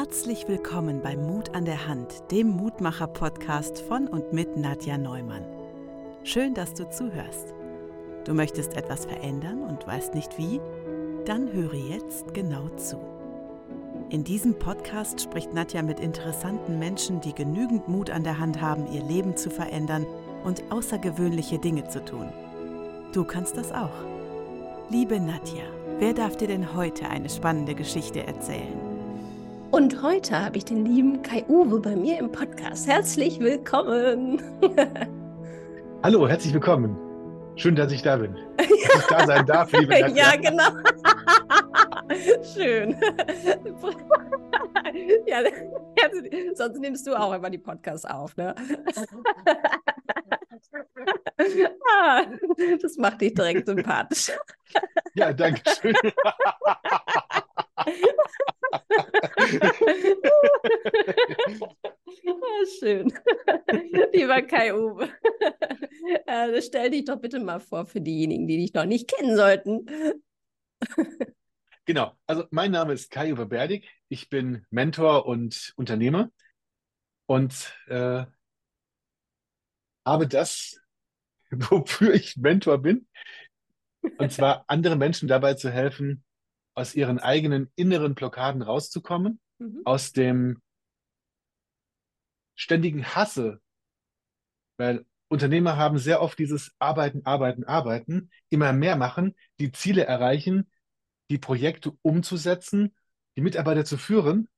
Herzlich willkommen bei Mut an der Hand, dem Mutmacher-Podcast von und mit Nadja Neumann. Schön, dass du zuhörst. Du möchtest etwas verändern und weißt nicht wie? Dann höre jetzt genau zu. In diesem Podcast spricht Nadja mit interessanten Menschen, die genügend Mut an der Hand haben, ihr Leben zu verändern und außergewöhnliche Dinge zu tun. Du kannst das auch. Liebe Nadja, wer darf dir denn heute eine spannende Geschichte erzählen? Und heute habe ich den lieben Kai-Uwe bei mir im Podcast. Herzlich willkommen. Hallo, herzlich willkommen. Schön, dass ich da bin. Dass ich da sein darf, liebe Nadja. Ja, genau. Schön. ja, sonst nimmst du auch immer die Podcasts auf, ne? ah, das macht dich direkt sympathisch. Ja, danke schön. Ah, schön. Lieber Kai-Uwe, äh, stell dich doch bitte mal vor für diejenigen, die dich noch nicht kennen sollten. Genau, also mein Name ist Kai-Uwe Berdig. Ich bin Mentor und Unternehmer und äh, habe das, wofür ich Mentor bin, und zwar andere Menschen dabei zu helfen, aus ihren eigenen inneren Blockaden rauszukommen, mhm. aus dem ständigen Hasse, weil Unternehmer haben sehr oft dieses Arbeiten, Arbeiten, Arbeiten, immer mehr machen, die Ziele erreichen, die Projekte umzusetzen, die Mitarbeiter zu führen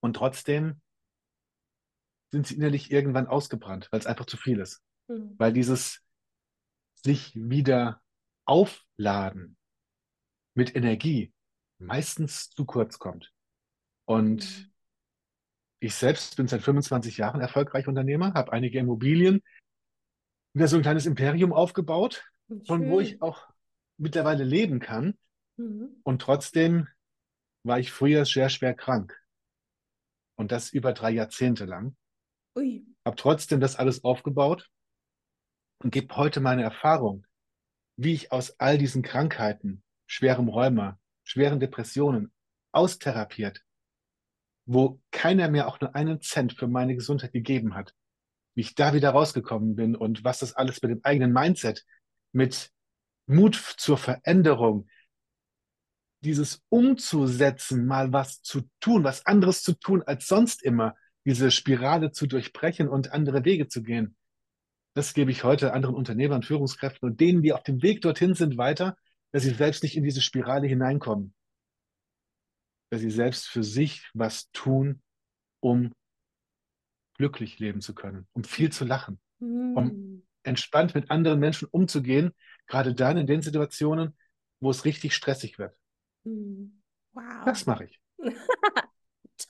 und trotzdem sind sie innerlich irgendwann ausgebrannt, weil es einfach zu viel ist. Mhm. Weil dieses sich wieder aufladen, mit Energie meistens zu kurz kommt. Und mhm. ich selbst bin seit 25 Jahren erfolgreicher Unternehmer, habe einige Immobilien, wieder so ein kleines Imperium aufgebaut, Schön. von wo ich auch mittlerweile leben kann. Mhm. Und trotzdem war ich früher sehr schwer krank. Und das über drei Jahrzehnte lang. Ui. Habe trotzdem das alles aufgebaut und gebe heute meine Erfahrung, wie ich aus all diesen Krankheiten schwerem Rheuma, schweren Depressionen, austherapiert, wo keiner mehr auch nur einen Cent für meine Gesundheit gegeben hat, wie ich da wieder rausgekommen bin und was das alles mit dem eigenen Mindset, mit Mut zur Veränderung, dieses umzusetzen, mal was zu tun, was anderes zu tun als sonst immer, diese Spirale zu durchbrechen und andere Wege zu gehen. Das gebe ich heute anderen Unternehmern, Führungskräften und denen, die auf dem Weg dorthin sind, weiter, dass sie selbst nicht in diese Spirale hineinkommen. Dass sie selbst für sich was tun, um glücklich leben zu können, um viel zu lachen, mm. um entspannt mit anderen Menschen umzugehen, gerade dann in den Situationen, wo es richtig stressig wird. Mm. Wow. Das mache ich.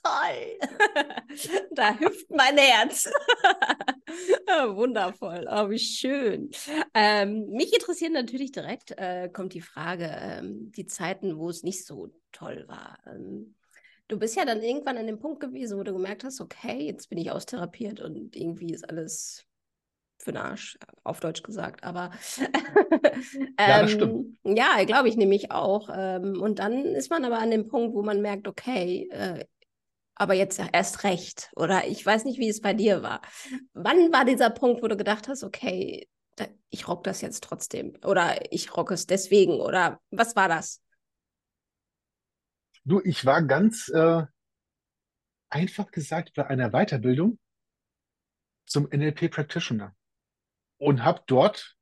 Toll. da hüpft mein Herz. Wundervoll. Oh, wie schön. Ähm, mich interessiert natürlich direkt, äh, kommt die Frage, ähm, die Zeiten, wo es nicht so toll war. Ähm, du bist ja dann irgendwann an dem Punkt gewesen, wo du gemerkt hast, okay, jetzt bin ich austherapiert und irgendwie ist alles für den Arsch, auf Deutsch gesagt, aber ja, das stimmt. Ähm, ja, glaube ich nämlich auch. Ähm, und dann ist man aber an dem Punkt, wo man merkt, okay, äh, aber jetzt erst recht. Oder ich weiß nicht, wie es bei dir war. Wann war dieser Punkt, wo du gedacht hast, okay, ich rock das jetzt trotzdem oder ich rock es deswegen oder was war das? Du, ich war ganz äh, einfach gesagt bei einer Weiterbildung zum NLP Practitioner und habe dort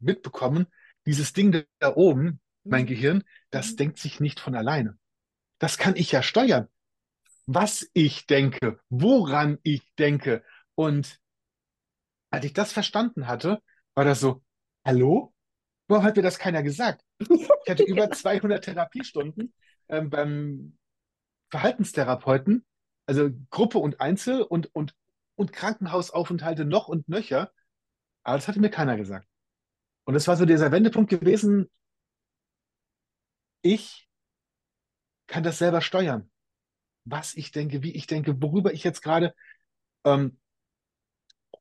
mitbekommen, dieses Ding da oben, mein mhm. Gehirn, das mhm. denkt sich nicht von alleine. Das kann ich ja steuern was ich denke, woran ich denke. Und als ich das verstanden hatte, war das so, hallo? Warum hat mir das keiner gesagt? Ich hatte über 200 Therapiestunden ähm, beim Verhaltenstherapeuten, also Gruppe und Einzel und, und, und Krankenhausaufenthalte noch und nöcher. Aber das hatte mir keiner gesagt. Und es war so dieser Wendepunkt gewesen, ich kann das selber steuern was ich denke, wie ich denke, worüber ich jetzt gerade. Ähm,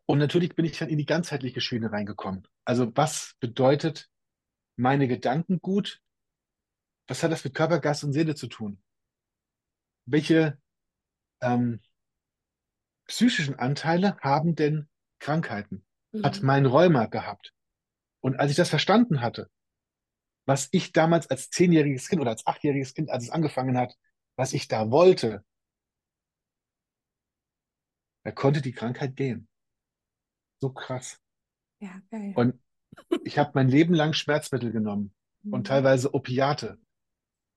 und natürlich bin ich dann in die ganzheitliche Schiene reingekommen. Also was bedeutet meine Gedanken gut? Was hat das mit Körper, Geist und Seele zu tun? welche ähm, psychischen Anteile haben denn Krankheiten? Hat Mhm. mein Rheuma gehabt? Und als ich das verstanden hatte, was ich damals als zehnjähriges Kind oder als achtjähriges Kind, als es angefangen hat, was ich da wollte, da konnte die Krankheit gehen. So krass. Ja, geil. Und ich habe mein Leben lang Schmerzmittel genommen Mhm. und teilweise Opiate,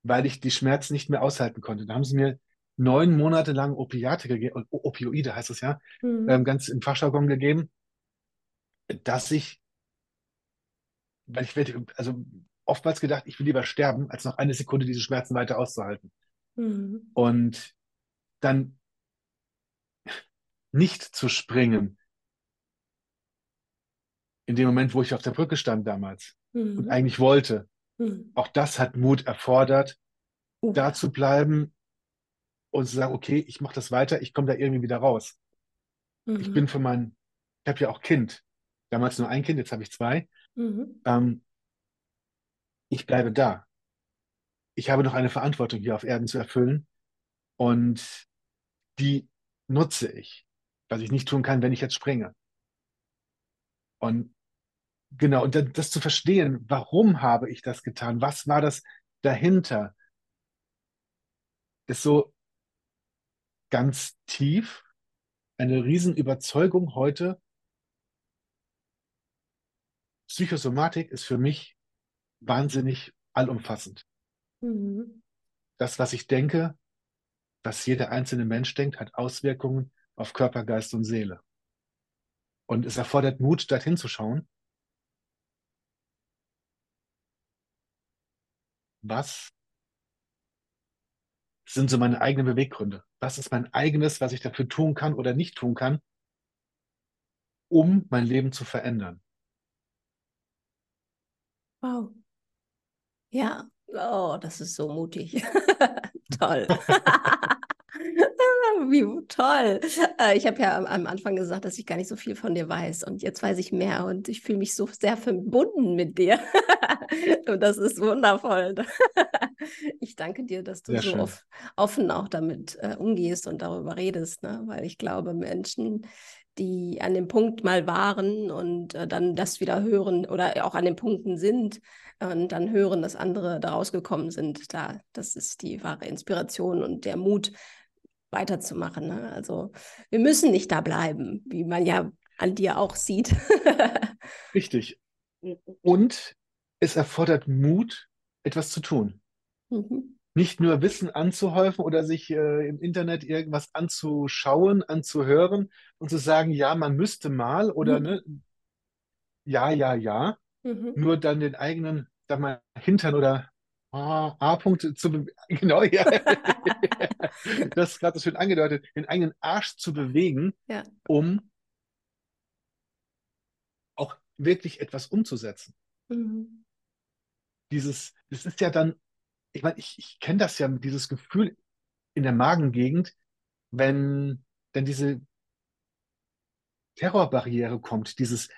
weil ich die Schmerzen nicht mehr aushalten konnte. Da haben sie mir neun Monate lang Opiate gegeben, Opioide heißt es ja, Mhm. ähm, ganz im Fachjargon gegeben, dass ich, weil ich werde, also oftmals gedacht, ich will lieber sterben, als noch eine Sekunde diese Schmerzen weiter auszuhalten. Mhm. Und dann nicht zu springen in dem Moment, wo ich auf der Brücke stand damals und Mhm. eigentlich wollte. Mhm. Auch das hat Mut erfordert, Uh, da zu bleiben und zu sagen, okay, ich mache das weiter, ich komme da irgendwie wieder raus. Ich mhm. bin für mein, ich habe ja auch Kind. Damals nur ein Kind, jetzt habe ich zwei. Mhm. Ähm, ich bleibe da. Ich habe noch eine Verantwortung hier auf Erden zu erfüllen und die nutze ich, was ich nicht tun kann, wenn ich jetzt springe. Und genau, und das zu verstehen, warum habe ich das getan? Was war das dahinter? Ist so ganz tief eine Riesenüberzeugung heute. Psychosomatik ist für mich wahnsinnig allumfassend. Mhm. Das, was ich denke, was jeder einzelne Mensch denkt, hat Auswirkungen auf Körper, Geist und Seele. Und es erfordert Mut, dorthin zu schauen. Was sind so meine eigenen Beweggründe? Was ist mein eigenes, was ich dafür tun kann oder nicht tun kann, um mein Leben zu verändern? Wow. Ja, oh, das ist so mutig. Toll. Wie toll. Äh, Ich habe ja am, Anfang gesagt, dass ich gar nicht so viel von dir weiß. Und jetzt weiß ich mehr und ich fühle mich so sehr verbunden mit dir. Und das ist wundervoll. Ich danke dir, dass du Sehr so off offen auch damit äh, umgehst und darüber redest, ne? Weil ich glaube, Menschen, die an dem Punkt mal waren und äh, dann das wieder hören oder auch an den Punkten sind und dann hören, dass andere daraus gekommen sind, da, das ist die wahre Inspiration und der Mut, weiterzumachen. Ne? Also wir müssen nicht da bleiben, wie man ja an dir auch sieht. Richtig. Und es erfordert Mut, etwas zu tun. Mhm. Nicht nur Wissen anzuhäufen oder sich äh, im Internet irgendwas anzuschauen, anzuhören und zu sagen, ja, man müsste mal oder Mhm. ne, ja, ja, ja, Mhm. nur dann den eigenen, sag mal, Hintern oder A-Punkt zu, be- genau, ja, das ist gerade so schön angedeutet, den eigenen Arsch zu bewegen, Ja. um auch wirklich etwas umzusetzen. Mhm. Dieses, das ist ja dann, ich meine, ich, ich kenne das ja, dieses Gefühl in der Magengegend, wenn, wenn diese Terrorbarriere kommt, dieses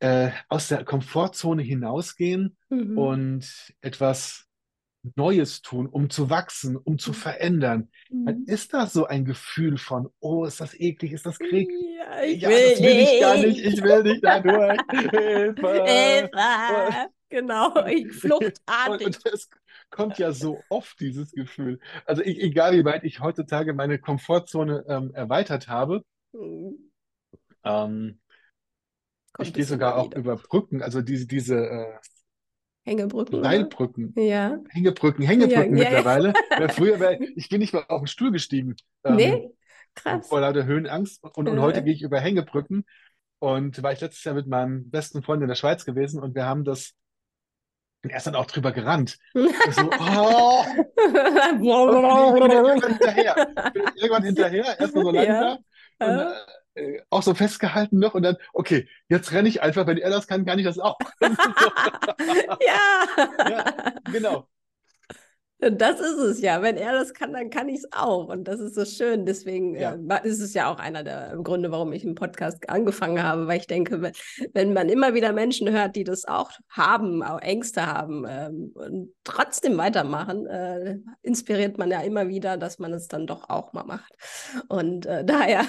äh, aus der Komfortzone hinausgehen Mhm. und etwas Neues tun, um zu wachsen, um zu Mhm. verändern, dann Mhm. ist da so ein Gefühl von, oh, ist das eklig, ist das Krieg? Ja, ich Ja, will das will ich gar nicht, nicht. ich will nicht da durch. Hilfe! Hilfe! Genau, ich Und, fluchtartig. und es kommt ja so oft, dieses Gefühl. Also ich, egal wie weit ich heutzutage meine Komfortzone ähm, erweitert habe, Mhm. ähm, ich gehe sogar auch wieder. über Brücken, also diese, diese äh, Hängebrücken? Seilbrücken, Ja. Hängebrücken, Ja, Hängebrücken ja, ja. mittlerweile. Weil früher wär, ich bin nicht mal auf den Stuhl gestiegen ähm, Nee? Krass. vor lauter Höhenangst und, und heute Äh. gehe ich über Hängebrücken und war ich letztes Jahr mit meinem besten Freund in der Schweiz gewesen und wir haben das und er ist dann auch drüber gerannt. So, oh, irgendwann hinterher. Bin irgendwann hinterher, erstmal so langsam und äh, auch so festgehalten noch und dann, okay, jetzt renne ich einfach, wenn er das kann, kann ich das auch. ja. Ja, genau. Das ist es ja. Wenn er das kann, dann kann ich es auch. Und das ist so schön. Deswegen ja. äh, ist es ja auch einer der Gründe, warum ich einen Podcast angefangen habe, weil ich denke, wenn, wenn man immer wieder Menschen hört, die das auch haben, auch Ängste haben ähm, und trotzdem weitermachen, äh, inspiriert man ja immer wieder, dass man es dann doch auch mal macht. Und äh, daher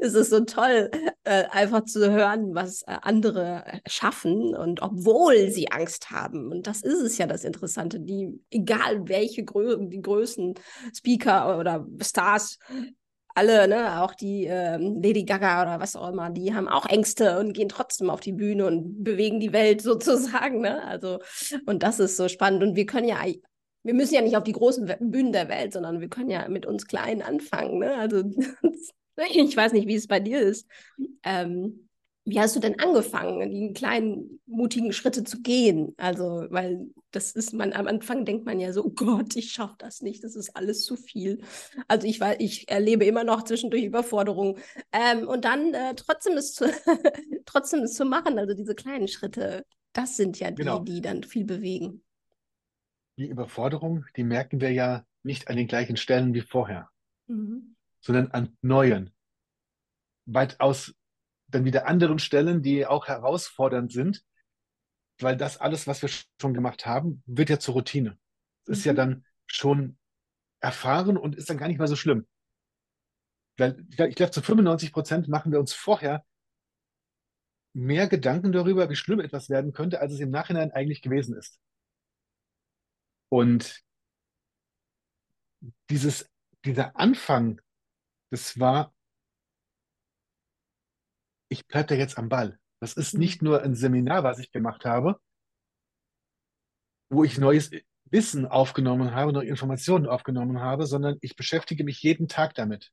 ist es so toll, äh, einfach zu hören, was äh, andere schaffen und obwohl sie Angst haben. Und das ist es ja das Interessante, die, egal welche Grö die größten Speaker oder Stars alle, ne, auch die äh, Lady Gaga oder was auch immer, die haben auch Ängste und gehen trotzdem auf die Bühne und bewegen die Welt sozusagen, ne? Also, und das ist so spannend. Und wir können ja, wir müssen ja nicht auf die großen Bühnen der Welt, sondern wir können ja mit uns klein anfangen, ne? Also, ich weiß nicht, wie es bei dir ist. Ähm, wie hast du denn angefangen, die kleinen mutigen Schritte zu gehen? Also, weil das ist man am Anfang denkt man ja so, oh Gott, ich schaffe das nicht, das ist alles zu viel. Also ich weiß, ich erlebe immer noch zwischendurch Überforderung. Ähm, und dann äh, trotzdem es zu trotzdem es zu machen, also diese kleinen Schritte, das sind ja die, genau. die dann viel bewegen. Die Überforderung, die merken wir ja nicht an den gleichen Stellen wie vorher, mhm. sondern an neuen, weitaus dann wieder anderen Stellen, die auch herausfordernd sind, weil das alles, was wir schon gemacht haben, wird ja zur Routine. Es ist ja mhm. dann schon erfahren und ist dann gar nicht mehr so schlimm. Weil ich glaube, zu 95 Prozent machen wir uns vorher mehr Gedanken darüber, wie schlimm etwas werden könnte, als es im Nachhinein eigentlich gewesen ist. Und dieses, dieser Anfang, das war ich bleibe da jetzt am Ball. Das ist nicht mhm. nur ein Seminar, was ich gemacht habe, wo ich neues Wissen aufgenommen habe, neue Informationen aufgenommen habe, sondern ich beschäftige mich jeden Tag damit.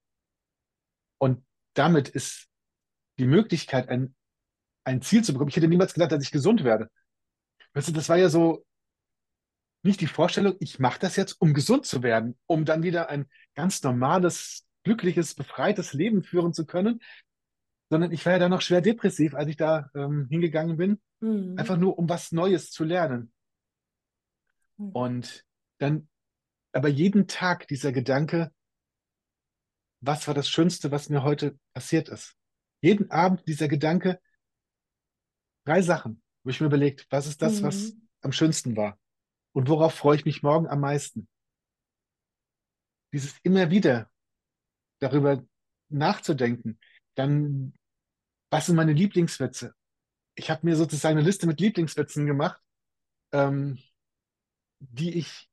Und damit ist die Möglichkeit, ein, ein Ziel zu bekommen. Ich hätte niemals gedacht, dass ich gesund werde. Weißt du, das war ja so nicht die Vorstellung, ich mache das jetzt, um gesund zu werden, um dann wieder ein ganz normales, glückliches, befreites Leben führen zu können, sondern ich war ja dann noch schwer depressiv, als ich da ähm, hingegangen bin, mhm. einfach nur um was Neues zu lernen. Mhm. Und dann aber jeden Tag dieser Gedanke, was war das Schönste, was mir heute passiert ist? Jeden Abend dieser Gedanke, drei Sachen, wo ich mir überlegt, was ist das, mhm. was am schönsten war? Und worauf freue ich mich morgen am meisten? Dieses immer wieder darüber nachzudenken, dann was sind meine Lieblingswitze? Ich habe mir sozusagen eine Liste mit Lieblingswitzen gemacht, ähm, die ich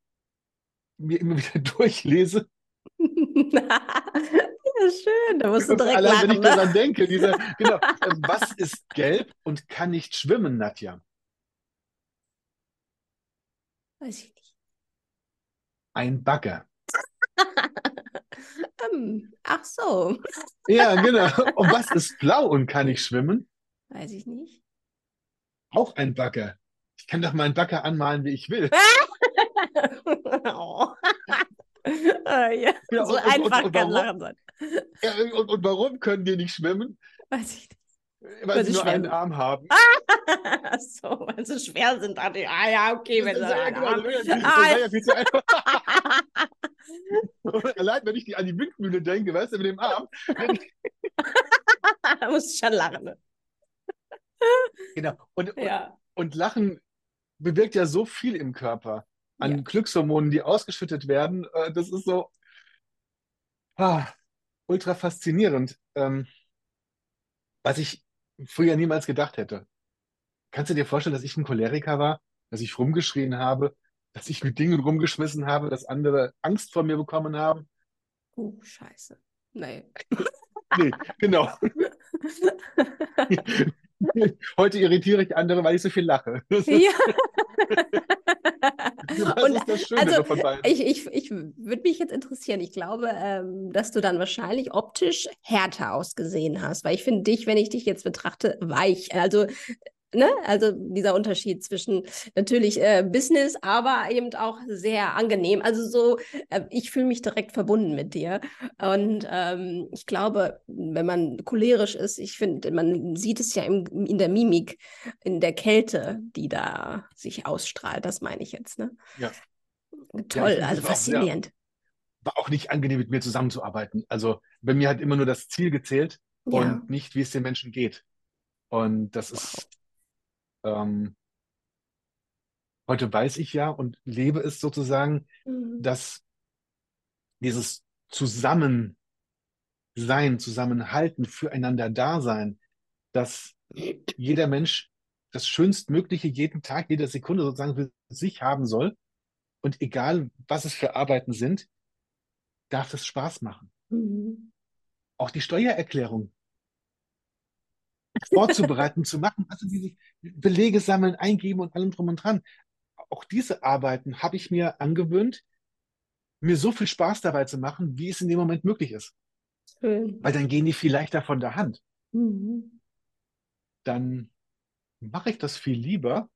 mir immer wieder durchlese. Ja, schön, da musst du direkt Allein, lachen, wenn ich ne? daran denke, dieser, genau, ähm, was ist gelb und kann nicht schwimmen, Nadja? Weiß ich nicht. Ein Bagger. Ähm, ach so. Ja, genau. Und was ist blau und kann ich schwimmen? Weiß ich nicht. Auch ein Bagger. Ich kann doch meinen Bagger anmalen, wie ich will. oh. ah, ja. so und, einfach und, und, kann Lachen sein. Ja, und, und warum können die nicht schwimmen? Weiß ich nicht. Weil, weil sie nur schwimmen. einen Arm haben. Ach so, weil sie schwer sind. Ah ja, okay, wenn sie einen Arm Das wäre ja viel zu einfach. Allein, wenn ich die, an die Windmühle denke, weißt du, mit dem Arm. da musst du schon lachen. Ne? Genau. Und, ja. und, und, Lachen bewirkt ja so viel im Körper an ja. Glückshormonen, die ausgeschüttet werden. Äh, das ist so ah, ultra faszinierend. Ähm, was ich früher niemals gedacht hätte. Kannst du dir vorstellen, dass ich ein Choleriker war, dass ich rumgeschrien habe, dass ich mit Dingen rumgeschmissen habe, dass andere Angst vor mir bekommen haben. Oh, scheiße. Nee. nee, genau. Heute irritiere ich andere, weil ich so viel lache. ja. Das und ist das Schöne also, davon beiden. Ich, ich, ich würde mich jetzt interessieren. Ich glaube, ähm, dass du dann wahrscheinlich optisch härter ausgesehen hast, weil ich finde dich, wenn ich dich jetzt betrachte, weich. Also Ne? Also dieser Unterschied zwischen natürlich äh, Business, aber eben auch sehr angenehm. Also so, äh, ich fühle mich direkt verbunden mit dir. Und ähm, ich glaube, wenn man cholerisch ist, ich finde, man sieht es ja im, in der Mimik, in der Kälte, die da sich ausstrahlt. Das meine ich jetzt. Ne? Ja. Toll, finde, also auch faszinierend. War auch nicht angenehm, mit mir zusammenzuarbeiten. Also bei mir hat immer nur das Ziel gezählt Ja. und nicht, wie es den Menschen geht. Und das ist, ähm, heute weiß ich ja und lebe es sozusagen, Mhm. dass dieses Zusammensein, Zusammenhalten, füreinander Dasein, dass jeder Mensch das Schönstmögliche jeden Tag, jede Sekunde sozusagen für sich haben soll. Und egal, was es für Arbeiten sind, darf es Spaß machen. Mhm. Auch die Steuererklärung vorzubereiten, zu machen, also diese Belege sammeln, eingeben und allem drum und dran. Auch diese Arbeiten habe ich mir angewöhnt, mir so viel Spaß dabei zu machen, wie es in dem Moment möglich ist. Schön. Weil dann gehen die viel leichter von der Hand. Mhm. Dann mache ich das viel lieber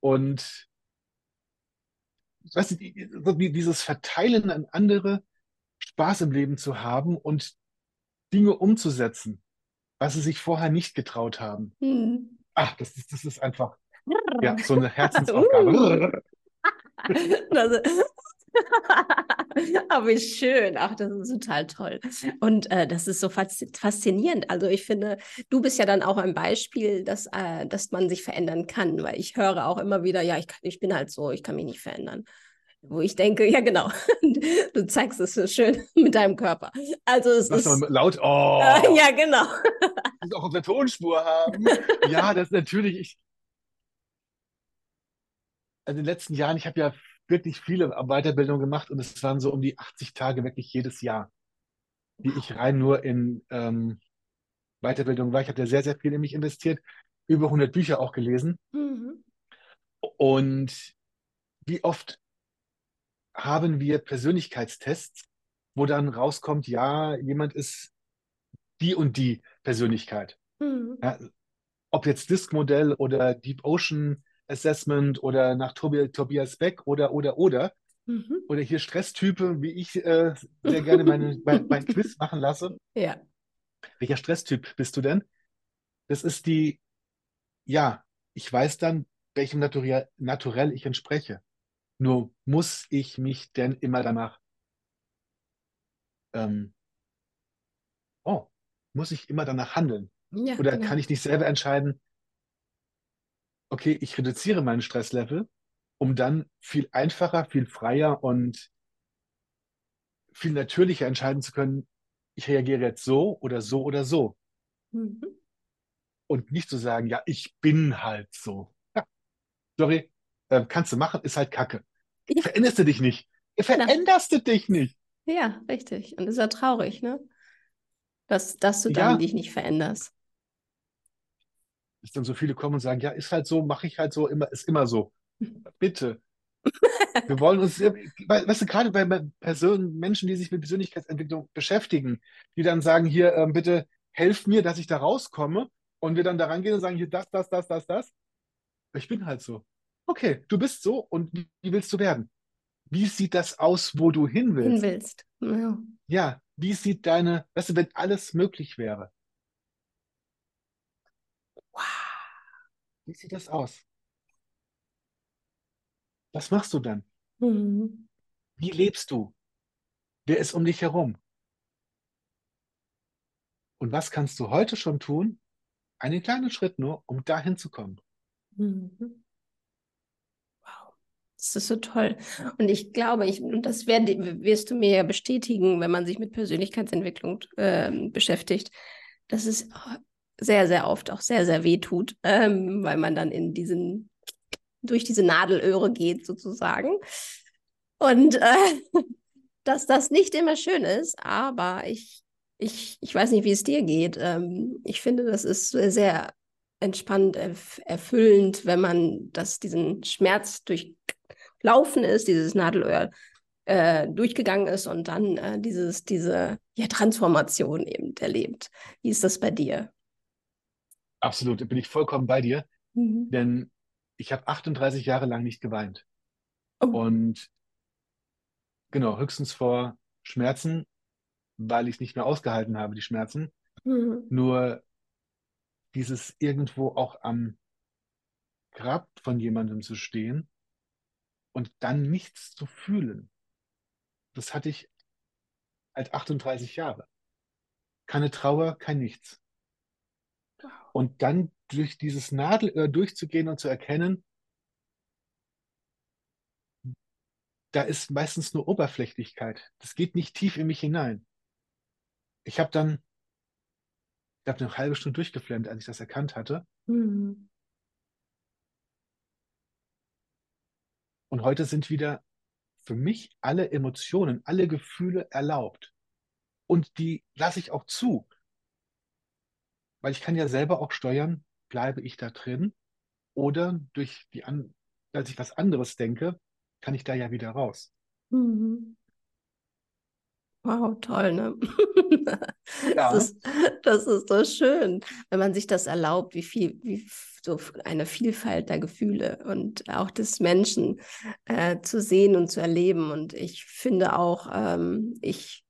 und weißt du, die- dieses Verteilen an andere, Spaß im Leben zu haben und Dinge umzusetzen, was sie sich vorher nicht getraut haben. Mhm. Ach, das ist, das ist einfach ja, so eine Herzensaufgabe. Also, aber wie schön. Ach, das ist total toll. Und äh, das ist so fas- faszinierend. Also ich finde, du bist ja dann auch ein Beispiel, dass, äh, dass man sich verändern kann, weil ich höre auch immer wieder, ja, ich, kann, ich bin halt so, ich kann mich nicht verändern. Wo ich denke, ja genau, du zeigst es so schön mit deinem Körper. Also es Was ist, laut, oh, äh, ja genau. auch der Tonspur haben. Ja, das ist natürlich, ich, also in den letzten Jahren, ich habe ja wirklich viele Weiterbildungen gemacht und es waren so um die 80 Tage wirklich jedes Jahr, die ich rein nur in ähm, Weiterbildung war. Ich habe ja sehr, sehr viel in mich investiert, über 100 Bücher auch gelesen. Mhm. Und wie oft haben wir Persönlichkeitstests, wo dann rauskommt, ja, jemand ist die und die Persönlichkeit. Mhm. Ja, ob jetzt Disk-Modell oder Deep Ocean Assessment oder nach Tobi Tobias Beck oder, oder, oder. Mhm. Oder hier Stresstype, wie ich äh, sehr gerne meine, mein, mein Quiz machen lasse. Ja. Welcher Stresstyp bist du denn? Das ist die, ja, ich weiß dann, welchem Naturell, Naturell ich entspreche. Nur muss ich mich denn immer danach, ähm, oh, muss ich immer danach handeln? Ja, Oder genau. kann ich nicht selber entscheiden, okay, ich reduziere meinen Stresslevel, um dann viel einfacher, viel freier und viel natürlicher entscheiden zu können, ich reagiere jetzt so oder so oder so. Mhm. Und nicht zu sagen, ja, ich bin halt so. Ja, sorry, äh, kannst du machen, ist halt Kacke. Ja. Veränderst du dich nicht. Veränderst du dich nicht. Ja, richtig. Und ist ja traurig, ne? Dass, dass du Ja. dann dich nicht veränderst. Dass dann so viele kommen und sagen, ja, ist halt so, mache ich halt so, immer, ist immer so. Bitte. Wir wollen uns, weil- weißt du, gerade bei bei Personen, Menschen, die sich mit Persönlichkeitsentwicklung beschäftigen, die dann sagen, hier, ähm, bitte helf mir, dass ich da rauskomme und wir dann da rangehen und sagen, hier, das, das, das, das, das. Ich bin halt so. Okay, du bist so und wie, willst du werden? Wie sieht das aus, wo du hin Hin willst? willst. Ja. Ja, wie sieht deine, weißt du, wenn alles möglich wäre? Wie sieht das aus? Was machst du dann? Mhm. Wie lebst du? Wer ist um dich herum? Und was kannst du heute schon tun? Einen kleinen Schritt nur, um dahin zu kommen. Mhm. Das ist so toll. Und ich glaube, ich, und das werd, wirst du mir ja bestätigen, wenn man sich mit Persönlichkeitsentwicklung ähm, beschäftigt, dass es sehr, sehr oft auch sehr, sehr weh tut, ähm, weil man dann in diesen, durch diese Nadelöhre geht sozusagen. Und äh, dass das nicht immer schön ist, aber ich, ich, ich weiß nicht, wie es dir geht. Ähm, ich finde, das ist sehr entspannt, erf erfüllend, wenn man das, diesen Schmerz durchlaufen ist, dieses Nadelöhr äh, durchgegangen ist und dann äh, dieses, diese ja, Transformation eben erlebt. Wie ist das bei dir? Absolut, da bin ich vollkommen bei dir, Mhm. denn ich habe 38 Jahre lang nicht geweint. Oh. Und genau, höchstens vor Schmerzen, weil ich es nicht mehr ausgehalten habe, die Schmerzen. Mhm. Nur dieses irgendwo auch am Grab von jemandem zu stehen und dann nichts zu fühlen. Das hatte ich als 38 Jahre. Keine Trauer, kein Nichts. Und dann durch dieses Nadelöhr durchzugehen und zu erkennen, da ist meistens nur Oberflächlichkeit. Das geht nicht tief in mich hinein. Ich habe dann, ich habe eine halbe Stunde durchgeflammt, als ich das erkannt hatte. Mhm. Und heute sind wieder für mich alle Emotionen, alle Gefühle erlaubt. Und die lasse ich auch zu. Weil ich kann ja selber auch steuern, bleibe ich da drin oder durch die an, als ich was anderes denke, kann ich da ja wieder raus. Mhm. Wow, toll, ne? Ja. Das, ist, das ist so schön, wenn man sich das erlaubt, wie viel, wie so eine Vielfalt der Gefühle und auch des Menschen äh, zu sehen und zu erleben. Und ich finde auch, ähm, ich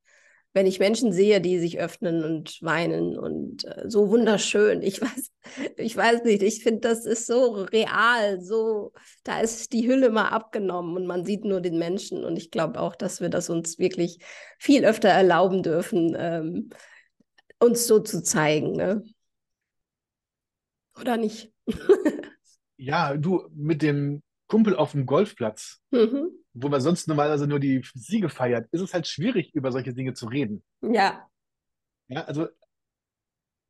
wenn ich Menschen sehe, die sich öffnen und weinen und äh, so wunderschön. Ich weiß, ich weiß nicht, ich finde, das ist so real, so, da ist die Hülle mal abgenommen und man sieht nur den Menschen. Und ich glaube auch, dass wir das uns wirklich viel öfter erlauben dürfen, ähm, uns so zu zeigen. Ne? Oder nicht? Ja, du, mit dem Kumpel auf dem Golfplatz. Mhm wo man sonst normalerweise nur die Siege feiert, ist es halt schwierig, über solche Dinge zu reden. Ja. Ja, also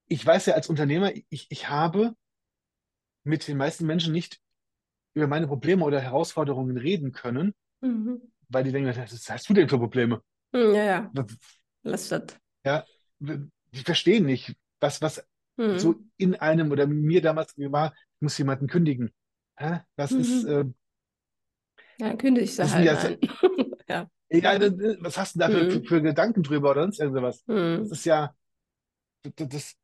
ich weiß ja als Unternehmer, ich, ich habe mit den meisten Menschen nicht über meine Probleme oder Herausforderungen reden können, mhm. weil die denken, was hast du denn für Probleme? Hm, ja, ja. Lass das. Ja, die verstehen nicht, was, was mhm. so in einem oder mir damals war, ich muss jemanden kündigen. Das mhm. ist, äh, ja, kündige ich sie halt ja, ja. ja. was hast du da für, mhm. für, Gedanken drüber oder sonst irgendwas? Mhm. Das ist ja, das, das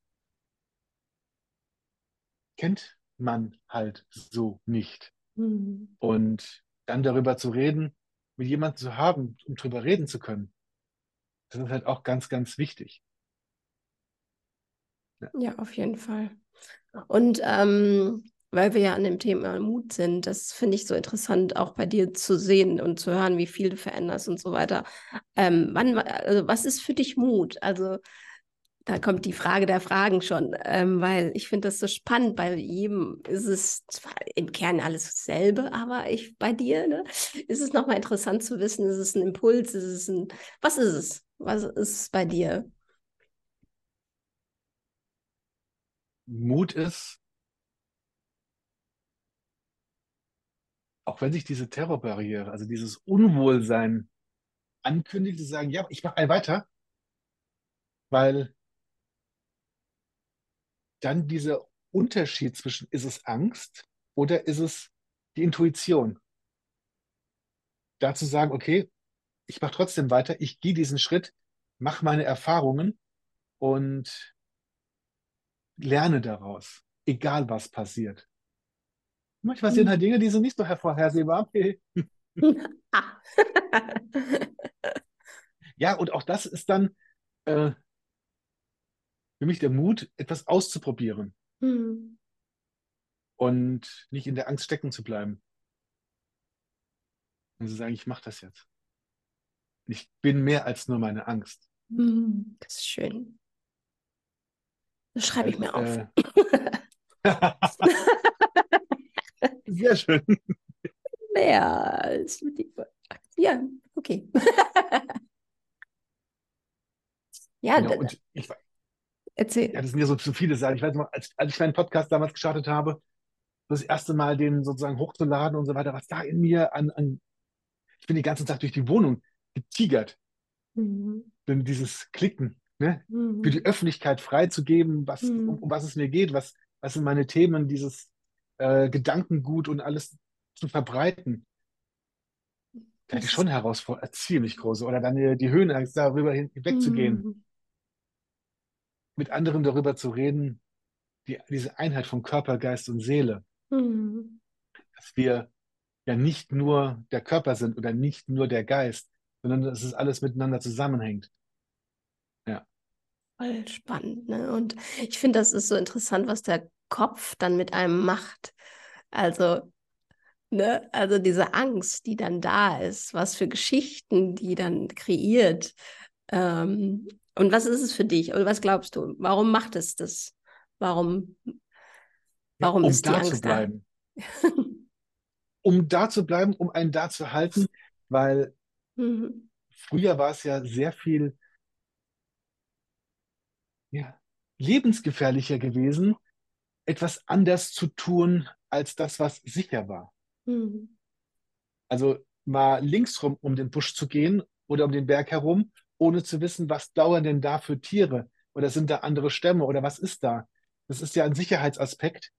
kennt man halt so nicht. Mhm. Und dann darüber zu reden, mit jemandem zu haben, um darüber reden zu können, das ist halt auch ganz, ganz wichtig. Ja, auf jeden Fall. Und ähm, weil wir ja an dem Thema Mut sind. Das finde ich so interessant, auch bei dir zu sehen und zu hören, wie viel du veränderst und so weiter. Ähm, wann, also was ist für dich Mut? Also da kommt die Frage der Fragen schon, ähm, weil ich finde das so spannend. Bei jedem ist es zwar im Kern alles dasselbe, aber ich bei dir ne, ist es nochmal interessant zu wissen, ist es ein Impuls, ist es ein, was ist es? Was ist es bei dir? Mut ist, auch wenn sich diese Terrorbarriere, also dieses Unwohlsein ankündigt, zu sagen, ja, ich mache weiter, weil dann dieser Unterschied zwischen, ist es Angst oder ist es die Intuition? Da zu sagen, okay, ich mache trotzdem weiter, ich gehe diesen Schritt, mache meine Erfahrungen und lerne daraus, egal was passiert. Manchmal sind halt Dinge, die sind nicht so hervorhersehbar. ja, und auch das ist dann äh, für mich der Mut, etwas auszuprobieren. Mhm. Und nicht in der Angst stecken zu bleiben. Und zu sagen, ich mache das jetzt. Ich bin mehr als nur meine Angst. Mhm, das ist schön. Das schreibe ich mir auf. Äh, Sehr schön. Mehr als die. Ja, okay. ja, genau, und ich, erzähl. Ja, das sind ja so zu viele Sachen. Ich weiß noch, als, als ich meinen Podcast damals gestartet habe, das erste Mal den sozusagen hochzuladen und so weiter, was da in mir an, an ich bin den ganzen Tag durch die Wohnung getigert. Mhm. Denn dieses Klicken, ne? Mhm. für die Öffentlichkeit freizugeben, was, mhm. um, um was es mir geht, was, was sind meine Themen, dieses äh, Gedankengut und alles zu verbreiten. Da hätte ich schon Herausforderungen, ziemlich große. Oder dann die, die Höhenangst, darüber hinwegzugehen. Mhm. Mit anderen darüber zu reden, die, diese Einheit von Körper, Geist und Seele. Mhm. Dass wir ja nicht nur der Körper sind oder nicht nur der Geist, sondern dass es alles miteinander zusammenhängt. Voll spannend. Ne? Und ich finde, das ist so interessant, was der Kopf dann mit einem macht. Also Ne? Also diese Angst, die dann da ist, was für Geschichten die dann kreiert. Ähm, und was ist es für dich? Oder was glaubst du? Warum macht es das? Warum, warum ja, um ist die da Angst zu bleiben. um da zu bleiben, um einen da zu halten, weil da? Mhm. früher war es ja sehr viel ja, lebensgefährlicher gewesen, etwas anders zu tun als das, was sicher war. Mhm. Also mal linksrum um den Busch zu gehen oder um den Berg herum, ohne zu wissen, was dauern denn da für Tiere oder sind da andere Stämme oder was ist da? Das ist ja ein Sicherheitsaspekt,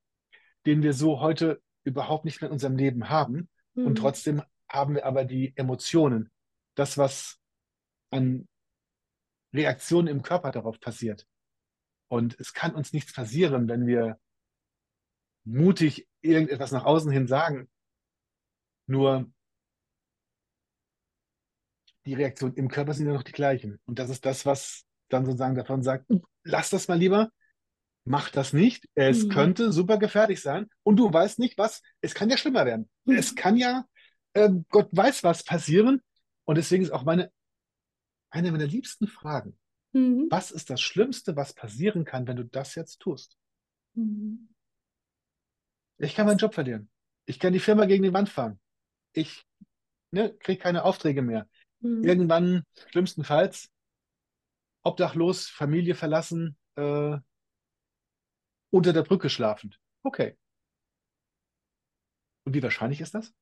den wir so heute überhaupt nicht mehr in unserem Leben haben. Und Mhm. trotzdem haben wir aber die Emotionen, das, was an Reaktionen im Körper darauf passiert. Und es kann uns nichts passieren, wenn wir mutig irgendetwas nach außen hin sagen. Nur die Reaktionen im Körper sind ja noch die gleichen. Und das ist das, was dann sozusagen davon sagt, lass das mal lieber, mach das nicht. Es Mhm. könnte super gefährlich sein. Und du weißt nicht, was, es kann ja schlimmer werden. Mhm. Es kann ja, ähm, Gott weiß was passieren. Und deswegen ist auch meine, eine meiner liebsten Fragen, Mhm. was ist das Schlimmste, was passieren kann, wenn du das jetzt tust? Mhm. Ich kann meinen Job verlieren. Ich kann die Firma gegen die Wand fahren. Ich ne, kriege keine Aufträge mehr. Mhm. Irgendwann, schlimmstenfalls, obdachlos, Familie verlassen, äh, unter der Brücke schlafend. Okay. Und wie wahrscheinlich ist das?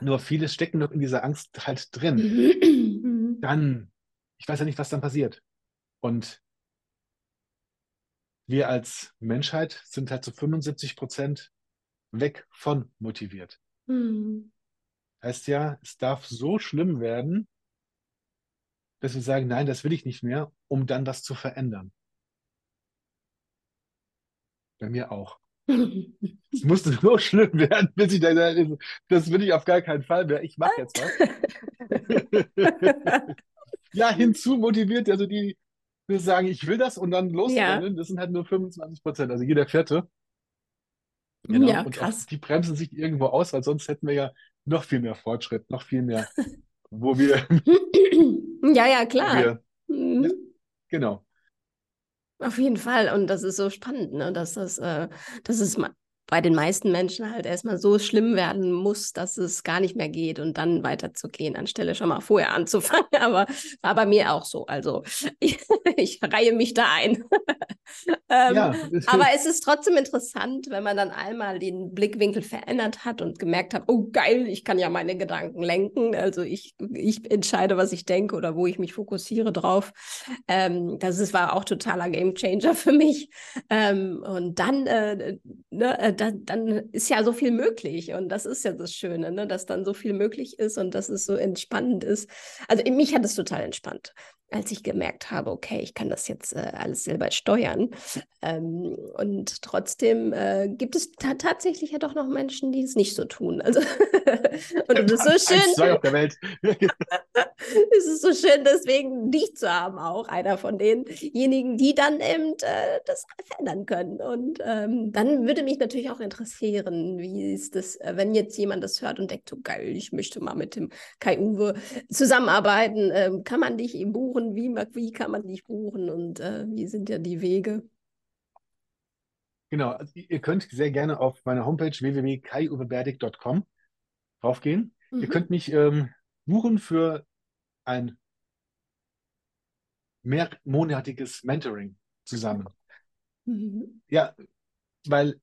Nur viele stecken noch in dieser Angst halt drin. Mhm. Dann, ich weiß ja nicht, was dann passiert. Und wir als Menschheit sind halt zu 75 Prozent weg von motiviert. Mhm. Heißt ja, es darf so schlimm werden, dass wir sagen, nein, das will ich nicht mehr, um dann das zu verändern. Bei mir auch. Es musste so schlimm werden, bis ich sage, das will ich auf gar keinen Fall mehr. Ich mache jetzt was. ja, hinzu motiviert, also die, die sagen, ich will das und dann losrennen, das sind halt nur 25 Prozent, also jeder Vierte. Genau. Ja, und krass. die bremsen sich irgendwo aus, weil sonst hätten wir ja noch viel mehr Fortschritt, noch viel mehr, wo wir, Ja, ja, klar. wir, Mhm. ja, genau. Auf jeden Fall. Und das ist so spannend, ne? dass, das, äh, dass es bei den meisten Menschen halt erstmal so schlimm werden muss, dass es gar nicht mehr geht und dann weiterzugehen, anstelle schon mal vorher anzufangen. Aber war bei mir auch so. Also ich, ich reihe mich da ein. ähm, Ja, aber es ist trotzdem interessant, wenn man dann einmal den Blickwinkel verändert hat und gemerkt hat, oh geil, ich kann ja meine Gedanken lenken. Also ich, ich entscheide, was ich denke oder wo ich mich fokussiere drauf. Ähm, das ist, war auch totaler Gamechanger für mich. Ähm, und dann, äh, ne, äh, da, dann ist ja so viel möglich. Und das ist ja das Schöne, ne, dass dann so viel möglich ist und dass es so entspannend ist. Also mich hat es total entspannt als ich gemerkt habe, okay, ich kann das jetzt äh, alles selber steuern. Ähm, und trotzdem äh, gibt es ta tatsächlich ja doch noch Menschen, die es nicht so tun. Also und es ist so schön, auf der Welt. es ist so schön, deswegen dich zu haben, auch einer von denjenigen, die dann eben äh, das verändern können. Und ähm, dann würde mich natürlich auch interessieren, wie ist das, äh, wenn jetzt jemand das hört und denkt, so geil, ich möchte mal mit dem Kai-Uwe zusammenarbeiten. Ähm, kann man dich eben buchen? Wie, wie kann man dich buchen? Und äh, wie sind ja die Wege? Genau, also ihr könnt sehr gerne auf meiner Homepage www.kaiuweberdig.com draufgehen. Ihr Mhm. könnt mich ähm, buchen für ein mehrmonatiges Mentoring zusammen. Mhm. Ja, weil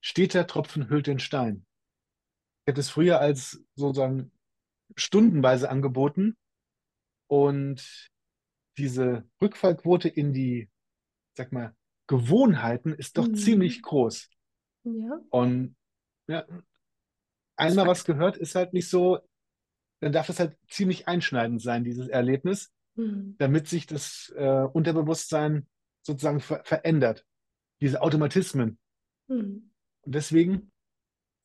steter Tropfen hüllt den Stein. Ich habe es früher als sozusagen stundenweise angeboten und diese Rückfallquote in die, sag mal, Gewohnheiten ist doch Mhm. ziemlich groß. Ja. Und ja, einmal was gehört ist halt nicht so, dann darf es halt ziemlich einschneidend sein, dieses Erlebnis, Mhm. damit sich das äh, Unterbewusstsein sozusagen ver verändert. Diese Automatismen. Mhm. Und deswegen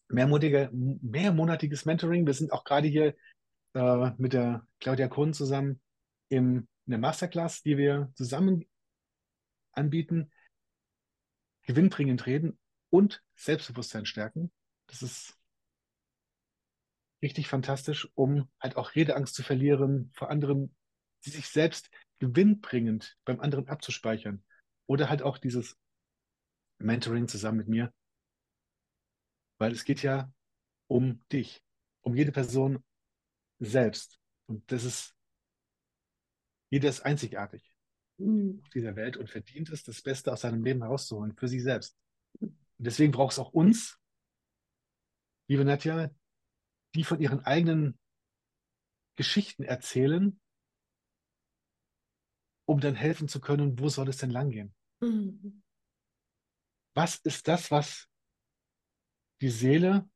mehrmonatiger, mehrmonatiges Mentoring. Wir sind auch gerade hier äh, mit der Claudia Kohn zusammen im, in der Masterclass, die wir zusammen anbieten, gewinnbringend reden. und Selbstbewusstsein stärken. Das ist richtig fantastisch, um halt auch Redeangst zu verlieren, vor anderen, die sich selbst gewinnbringend beim anderen abzuspeichern. Oder halt auch dieses Mentoring zusammen mit mir. Weil es geht ja um dich, um jede Person selbst. Und das ist, jeder ist einzigartig Mhm. auf dieser Welt und verdient es, das Beste aus seinem Leben herauszuholen für sich selbst. Und deswegen braucht es auch uns, liebe Nadja, die von ihren eigenen Geschichten erzählen, um dann helfen zu können, wo soll es denn langgehen? Mhm. Was ist das, was die Seele,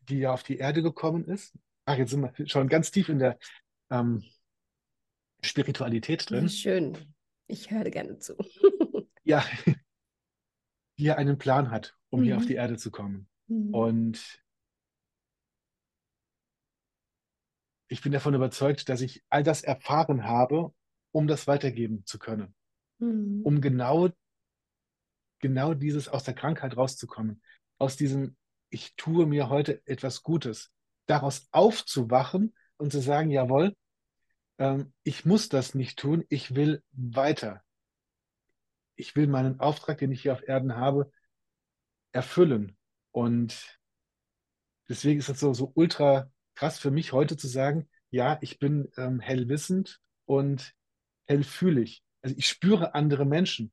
die ja auf die Erde gekommen ist, ach, jetzt sind wir schon ganz tief in der ähm, Spiritualität drin, schön. Ich höre gerne zu. ja, die einen Plan hat, um hier auf Mhm. die Erde zu kommen. Mhm. Und ich bin davon überzeugt, dass ich all das erfahren habe, um das weitergeben zu können, Mhm. um genau, genau dieses aus der Krankheit rauszukommen, aus diesem, ich tue mir heute etwas Gutes, daraus aufzuwachen und zu sagen, jawohl, ähm, ich muss das nicht tun, ich will weiter. Ich will meinen Auftrag, den ich hier auf Erden habe, erfüllen. Und deswegen ist es so, so ultra krass für mich heute zu sagen, ja, ich bin ähm, hellwissend und hellfühlig. Also ich spüre andere Menschen.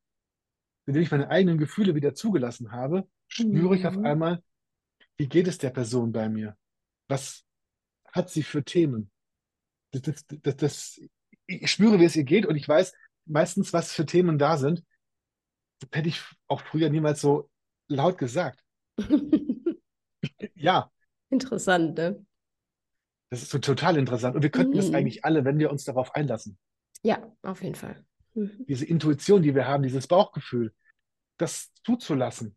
Indem ich meine eigenen Gefühle wieder zugelassen habe, spüre ich auf Mhm. einmal, wie geht es der Person bei mir? Was hat sie für Themen? Das, das, das, ich spüre, wie es ihr geht und ich weiß meistens, was für Themen da sind. Das hätte ich auch früher niemals so laut gesagt. Ja, Interessant, ne? das ist so total interessant. Und wir könnten das Mhm. eigentlich alle, wenn wir uns darauf einlassen. Ja, auf jeden Fall. Mhm. Diese Intuition, die wir haben, dieses Bauchgefühl, das zuzulassen,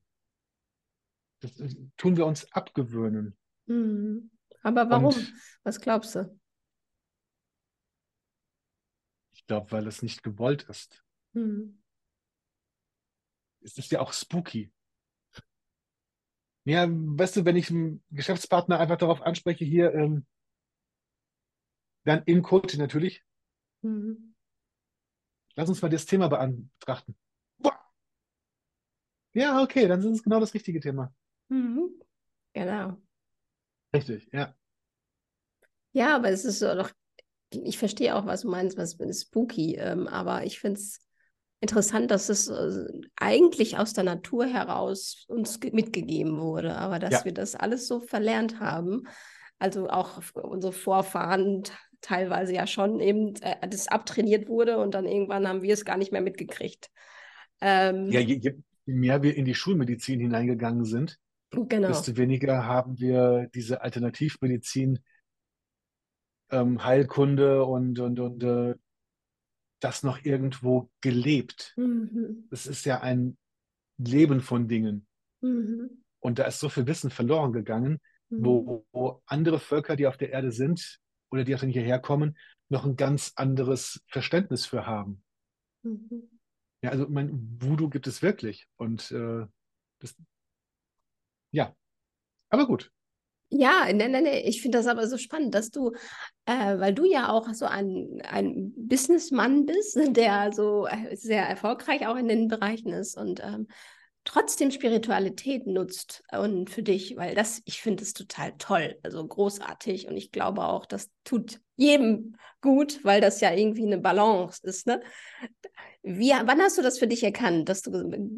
das tun wir uns abgewöhnen. Mhm. Aber warum? Und Was glaubst du? ich glaube, weil es nicht gewollt ist. Mhm. Es ist ja auch spooky. Ja, weißt du, wenn ich einen Geschäftspartner einfach darauf anspreche, hier, ähm, dann im Coaching natürlich, Mhm. lass uns mal das Thema betrachten. Ja, okay, dann ist es genau das richtige Thema. Mhm. Genau. Richtig, ja. Ja, aber es ist doch, ich verstehe auch, was du meinst, was mit spooky, ähm, aber ich finde es interessant, dass es äh, eigentlich aus der Natur heraus uns ge- mitgegeben wurde, aber dass Ja. wir das alles so verlernt haben, also auch unsere Vorfahren teilweise ja schon eben äh, das abtrainiert wurde und dann irgendwann haben wir es gar nicht mehr mitgekriegt. Ähm, Ja, je, je mehr wir in die Schulmedizin hineingegangen sind, genau. desto weniger haben wir diese Alternativmedizin, ähm, Heilkunde und, und, und äh, das noch irgendwo gelebt. Mhm. Es ist ja ein Leben von Dingen. Mhm. Und da ist so viel Wissen verloren gegangen, Mhm. wo, wo andere Völker, die auf der Erde sind oder die auch dann hierher kommen, noch ein ganz anderes Verständnis für haben. Mhm. Ja, also mein Voodoo gibt es wirklich. Und äh, das, ja, aber gut. Ja, nee, nee, nee. Ich finde das aber so spannend, dass du, äh, weil du ja auch so ein, ein Businessmann bist, der so äh, sehr erfolgreich auch in den Bereichen ist und ähm, trotzdem Spiritualität nutzt und für dich, weil das, ich finde es total toll, also großartig und ich glaube auch, das tut jedem gut, weil das ja irgendwie eine Balance ist, ne? Wie, wann hast du das für dich erkannt, dass du,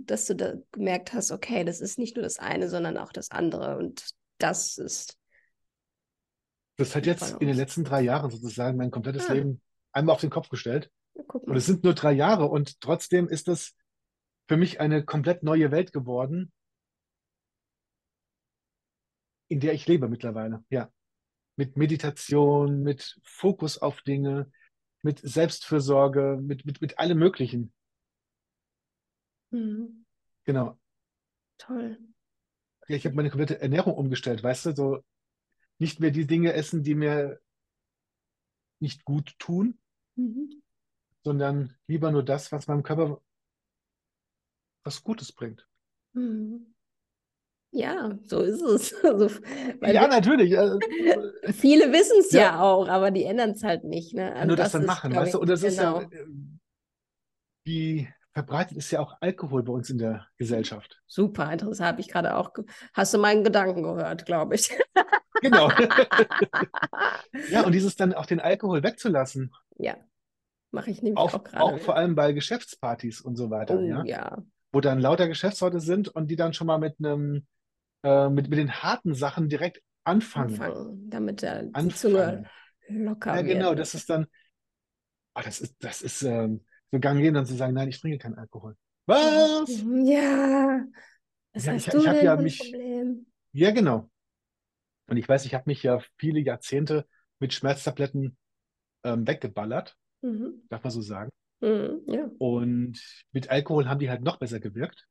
dass du da gemerkt hast, okay, das ist nicht nur das eine, sondern auch das andere und das ist Das hat jetzt in den Balance. letzten drei Jahren sozusagen mein komplettes Ah. Leben einmal auf den Kopf gestellt. Ja, Und es sind nur drei Jahre und trotzdem ist das für mich eine komplett neue Welt geworden, in der ich lebe mittlerweile. Ja. Mit Meditation, mit Fokus auf Dinge, mit Selbstfürsorge, mit, mit, mit allem Möglichen. Mhm. Genau. Toll. Ja, ich habe meine komplette Ernährung umgestellt, weißt du, so nicht mehr die Dinge essen, die mir nicht gut tun, Mhm. sondern lieber nur das, was meinem Körper was Gutes bringt. Mhm. Ja, so ist es. Also, Ja, natürlich. äh, viele wissen es ja. Ja. auch, aber die ändern es halt nicht. Ne? Wenn du das dann ist, machen, weißt du? Und das ist ja, genau. äh, wie verbreitet ist ja auch Alkohol bei uns in der Gesellschaft. Super interessant. Habe ich gerade auch. Hast du meinen Gedanken gehört, glaube ich. Genau. Ja, und dieses dann auch den Alkohol wegzulassen, ja, mache ich nämlich auch, auch gerade. auch vor allem bei Geschäftspartys und so weiter, Oh ja, ja. Wo dann lauter Geschäftsleute sind und die dann schon mal mit einem, äh, mit, mit den harten Sachen direkt anfangen. Anfangen, damit der, die Zunge Anfangen. locker Ja, genau, wird. das ist dann, ah, das ist, das ist ähm, so gang gehen, dann zu sagen, nein, ich trinke keinen Alkohol. Was? Ja, was Ja, hast ich- du ich denn ja mich- Problem? Ja, genau. Und ich weiß, ich habe mich ja viele Jahrzehnte mit Schmerztabletten ähm, weggeballert, Mhm. darf man so sagen. Mhm. Ja, Und mit Alkohol haben die halt noch besser gewirkt,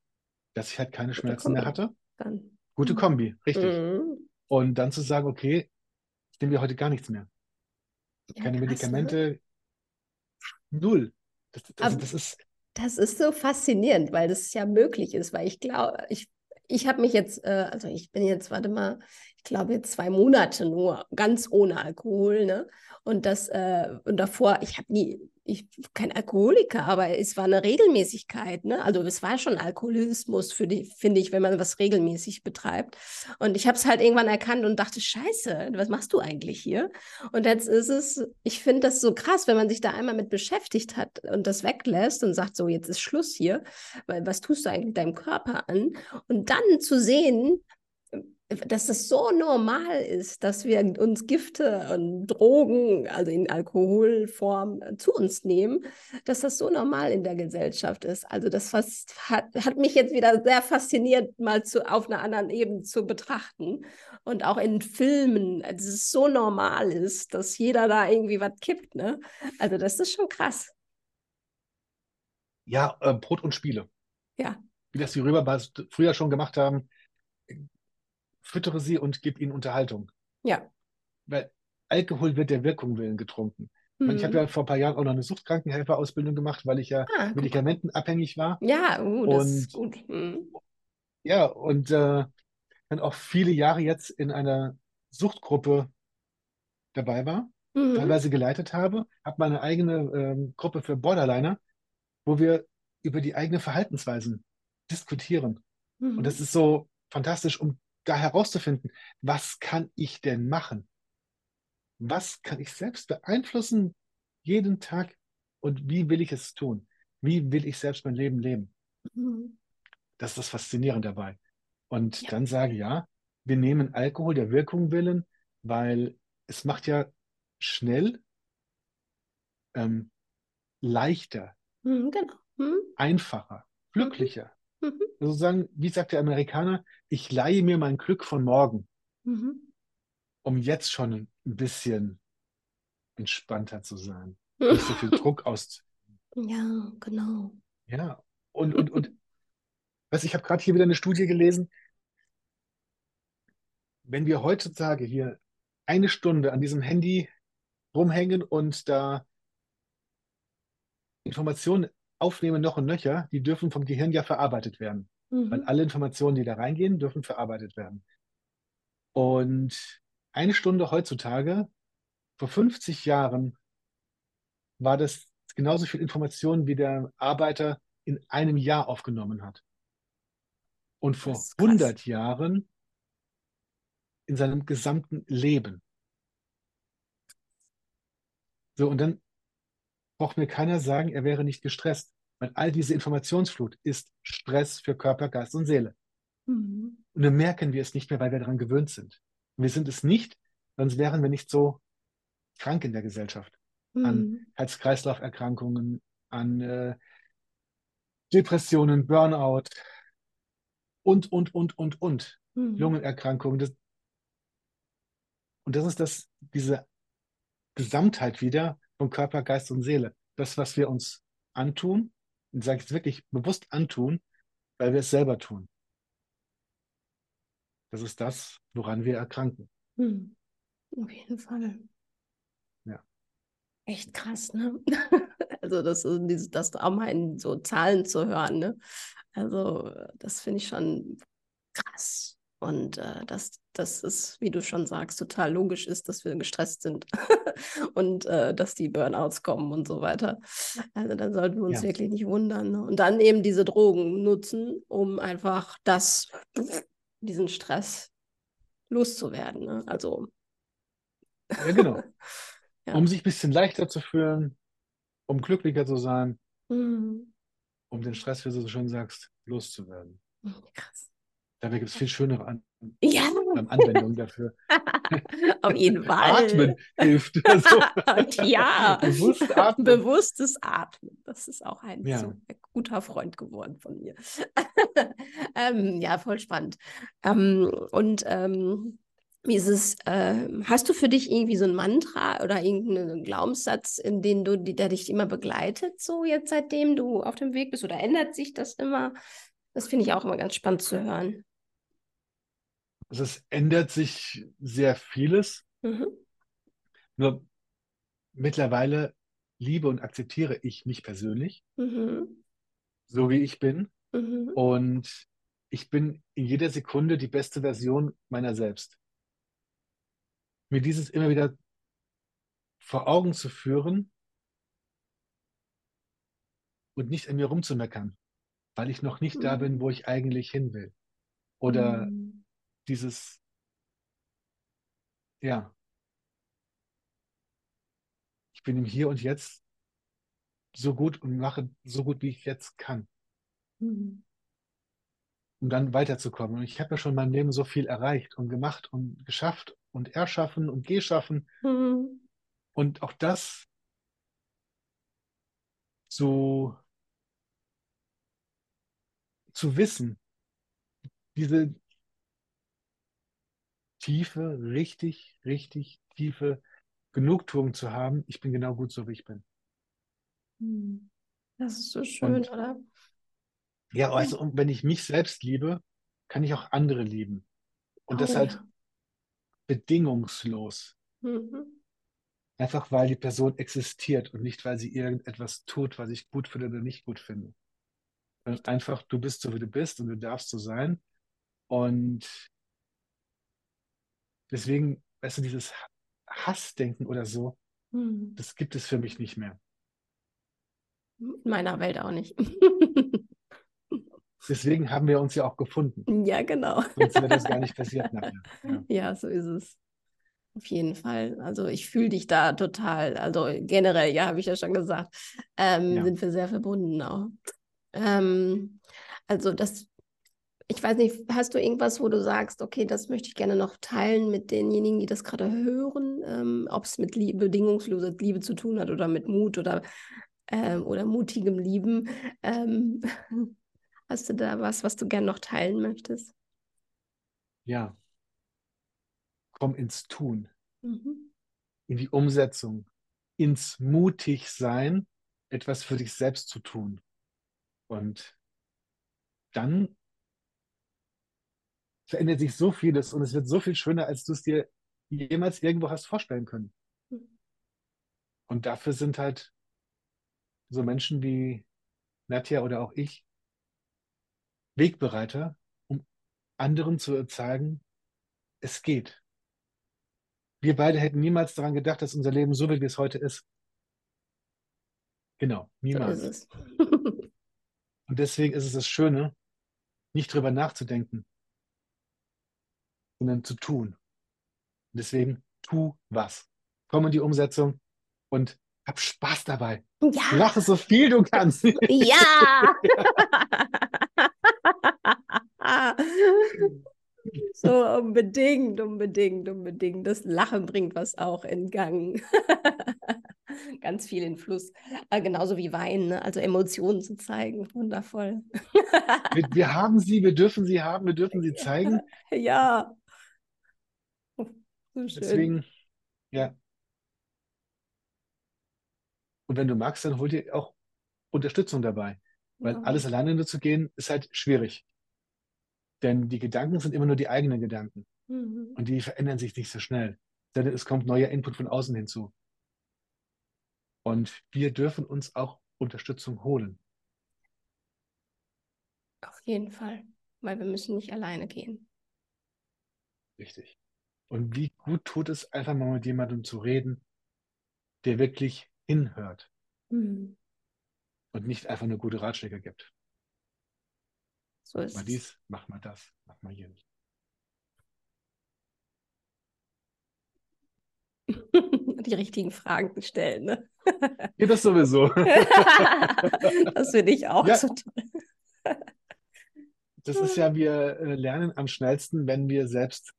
dass ich halt keine Gute Schmerzen mehr hatte. dann. Gute Mhm. Kombi, richtig. Mhm. Und dann zu sagen, okay, ich nehme ja heute gar nichts mehr. Ja, Keine krass, ne? Medikamente, null. Das, das, Aber- das ist, Das ist so faszinierend, weil das ja möglich ist, weil ich glaube, ich, ich habe mich jetzt, äh, also ich bin jetzt, warte mal, ich glaube jetzt zwei Monate nur ganz ohne Alkohol, ne? Und das, äh, und davor, ich habe nie, ich kein Alkoholiker, aber es war eine Regelmäßigkeit, ne? Also es war schon Alkoholismus für die, finde ich, wenn man was regelmäßig betreibt. Und ich habe es halt irgendwann erkannt und dachte, Scheiße, was machst du eigentlich hier? Und jetzt ist es, ich finde das so krass, wenn man sich da einmal mit beschäftigt hat und das weglässt und sagt, so, jetzt ist Schluss hier, weil was tust du eigentlich deinem Körper an? Und dann zu sehen, dass das so normal ist, dass wir uns Gifte und Drogen, also in Alkoholform, äh, zu uns nehmen, dass das so normal in der Gesellschaft ist. Also das hat, hat mich jetzt wieder sehr fasziniert, mal zu, auf einer anderen Ebene zu betrachten. Und auch in Filmen, dass es so normal ist, dass jeder da irgendwie was kippt. Ne? Also das ist schon krass. ja, äh, Brot und Spiele. Ja. Wie das die Römer früher schon gemacht haben, füttere sie und gib ihnen Unterhaltung. Ja. Weil Alkohol wird der Wirkung willen getrunken. Ich, meine, ich habe Mhm. ja vor ein paar Jahren auch noch eine Suchtkrankenhelferausbildung gemacht, weil ich ja Ah, medikamentenabhängig war. Ja, uh, das ist Und- gut. Mhm. Ja, und äh, dann auch viele Jahre jetzt in einer Suchtgruppe dabei war, Mhm. teilweise geleitet habe, habe meine eigene ähm, Gruppe für Borderliner, wo wir über die eigenen Verhaltensweisen diskutieren. Mhm. Und das ist so fantastisch, um da herauszufinden, was kann ich denn machen? Was kann ich selbst beeinflussen jeden Tag und wie will ich es tun? Wie will ich selbst mein Leben leben? Mhm. Das ist das Faszinierende dabei. Und Ja. dann sage ja, wir nehmen Alkohol der Wirkung willen, weil es macht ja schnell ähm, leichter, Mhm, genau. Mhm. einfacher, glücklicher. Mhm. Sozusagen, wie sagt der Amerikaner, ich leihe mir mein Glück von morgen, Mhm. um jetzt schon ein bisschen entspannter zu sein. Nicht so viel Druck aus. Ja, genau. Ja, und, und, und was, ich habe gerade hier wieder eine Studie gelesen. Wenn wir heutzutage hier eine Stunde an diesem Handy rumhängen und da Informationen aufnehmen, noch und nöcher, die dürfen vom Gehirn ja verarbeitet werden. Weil Mhm. alle Informationen, die da reingehen, dürfen verarbeitet werden. Und eine Stunde heutzutage, vor 50 Jahren, war das genauso viel Information, wie der Arbeiter in einem Jahr aufgenommen hat. Und vor Das ist krass. 100 Jahren in seinem gesamten Leben. So, und dann braucht mir keiner sagen, er wäre nicht gestresst. Weil all diese Informationsflut ist Stress für Körper, Geist und Seele. Mhm. Und dann merken wir es nicht mehr, weil wir daran gewöhnt sind. Und wir sind es nicht, sonst wären wir nicht so krank in der Gesellschaft. An Mhm. Herz-Kreislauf-Erkrankungen, an äh, Depressionen, Burnout und, und, und, und, und. Mhm. Lungenerkrankungen. Das, und das ist das, diese Gesamtheit wieder von Körper, Geist und Seele. Das, was wir uns antun, und sage ich es wirklich bewusst antun, weil wir es selber tun. Das ist das, woran wir erkranken. Mhm. Auf jeden Fall. Ja. Echt krass, ne? Also das, dieses, das Trauma in so Zahlen zu hören, ne? Also das finde ich schon krass. Und äh, dass das ist, wie du schon sagst, total logisch ist, dass wir gestresst sind und äh, dass die Burnouts kommen und so weiter. Also dann sollten wir uns ja. wirklich nicht wundern. Ne? Und dann eben diese Drogen nutzen, um einfach das, diesen Stress loszuwerden. Ne? Also. Ja, genau. ja. Um sich ein bisschen leichter zu fühlen, um glücklicher zu sein, mhm. um den Stress, wie du so schön sagst, loszuwerden. Krass. Dabei gibt es viel schönere An ja. Anwendungen dafür. Auf jeden Fall. Atmen hilft. Also, ja, Bewusst atmen. bewusstes Atmen. Das ist auch ein, ja. so guter Freund geworden von mir. ähm, ja, voll spannend. Ähm, und ähm, wie ist es, äh, hast du für dich irgendwie so ein Mantra oder irgendeinen Glaubenssatz, in den du, der dich immer begleitet, so jetzt seitdem du auf dem Weg bist? Oder ändert sich das immer? Das finde ich auch immer ganz spannend zu hören. Also es ändert sich sehr vieles. Mhm. Nur mittlerweile liebe und akzeptiere ich mich persönlich, mhm. so wie ich bin. Mhm. Und ich bin in jeder Sekunde die beste Version meiner selbst. Mir dieses immer wieder vor Augen zu führen und nicht an mir rumzumeckern, weil ich noch nicht da bin, mhm. wo ich eigentlich hin will. Oder mhm dieses, ja, ich bin im Hier und Jetzt so gut und mache so gut, wie ich jetzt kann. Mhm. Um dann weiterzukommen. Und ich habe ja schon in meinem Leben so viel erreicht und gemacht und geschafft und erschaffen und geschaffen. Mhm. Und auch das so zu wissen, diese, tiefe, richtig, richtig tiefe Genugtuung zu haben, ich bin genau gut so, wie ich bin. Hm. Das ist so schön, und, oder? Ja, also und wenn ich mich selbst liebe, kann ich auch andere lieben. Und oh, das halt ja. bedingungslos. Mhm. Einfach weil die Person existiert und nicht, weil sie irgendetwas tut, was ich gut finde oder nicht gut finde. Einfach, du bist so, wie du bist und du darfst so sein. Und Deswegen, weißt du, dieses Hassdenken oder so, hm. das gibt es für mich nicht mehr. In meiner Welt auch nicht. Deswegen haben wir uns ja auch gefunden. Ja, genau. Sonst wäre das gar nicht passiert nachher. Ja. ja, so ist es. Auf jeden Fall. Also ich fühle dich da total. Also generell, ja, habe ich ja schon gesagt, ähm, ja. sind wir sehr verbunden auch. Ähm, also das ich weiß nicht, hast du irgendwas, wo du sagst, okay, das möchte ich gerne noch teilen mit denjenigen, die das gerade hören, ähm, ob es mit Liebe, bedingungsloser Liebe zu tun hat oder mit Mut oder, ähm, oder mutigem Lieben. Ähm, hast du da was, was du gerne noch teilen möchtest? Ja. Komm ins Tun, mhm. in die Umsetzung, ins Mutigsein, etwas für dich selbst zu tun. Und dann verändert sich so vieles und es wird so viel schöner, als du es dir jemals irgendwo hast vorstellen können. Und dafür sind halt so Menschen wie Nadja oder auch ich Wegbereiter, um anderen zu zeigen, es geht. Wir beide hätten niemals daran gedacht, dass unser Leben so wird, wie es heute ist. Genau, niemals. So Und deswegen ist es das Schöne, nicht drüber nachzudenken, sondern zu tun. Deswegen tu was. Komm in die Umsetzung und hab Spaß dabei. Ja. Lache so viel du kannst. Ja. so unbedingt, unbedingt, unbedingt. Das Lachen bringt was auch in Gang. Ganz viel in Fluss. Aber genauso wie Weinen, ne? also Emotionen zu zeigen. Wundervoll. wir, wir, haben sie, wir dürfen sie haben, wir dürfen sie zeigen. Ja. So Deswegen, ja. Und wenn du magst, dann hol dir auch Unterstützung dabei. Weil ja. alles alleine nur zu gehen, ist halt schwierig. Denn die Gedanken sind immer nur die eigenen Gedanken. Mhm. Und die verändern sich nicht so schnell. Denn es kommt neuer Input von außen hinzu. Und wir dürfen uns auch Unterstützung holen. Auf jeden Fall, weil wir müssen nicht alleine gehen. Richtig. Und wie gut tut es, einfach mal mit jemandem zu reden, der wirklich hinhört Mhm. und nicht einfach nur gute Ratschläge gibt. So ist Mach es. dies, mach mal das, mach mal jenes. Die richtigen Fragen stellen. Ne? Ja, das sowieso. das finde ich auch Ja. so toll. Das ist ja, wir äh, lernen am schnellsten, wenn wir selbst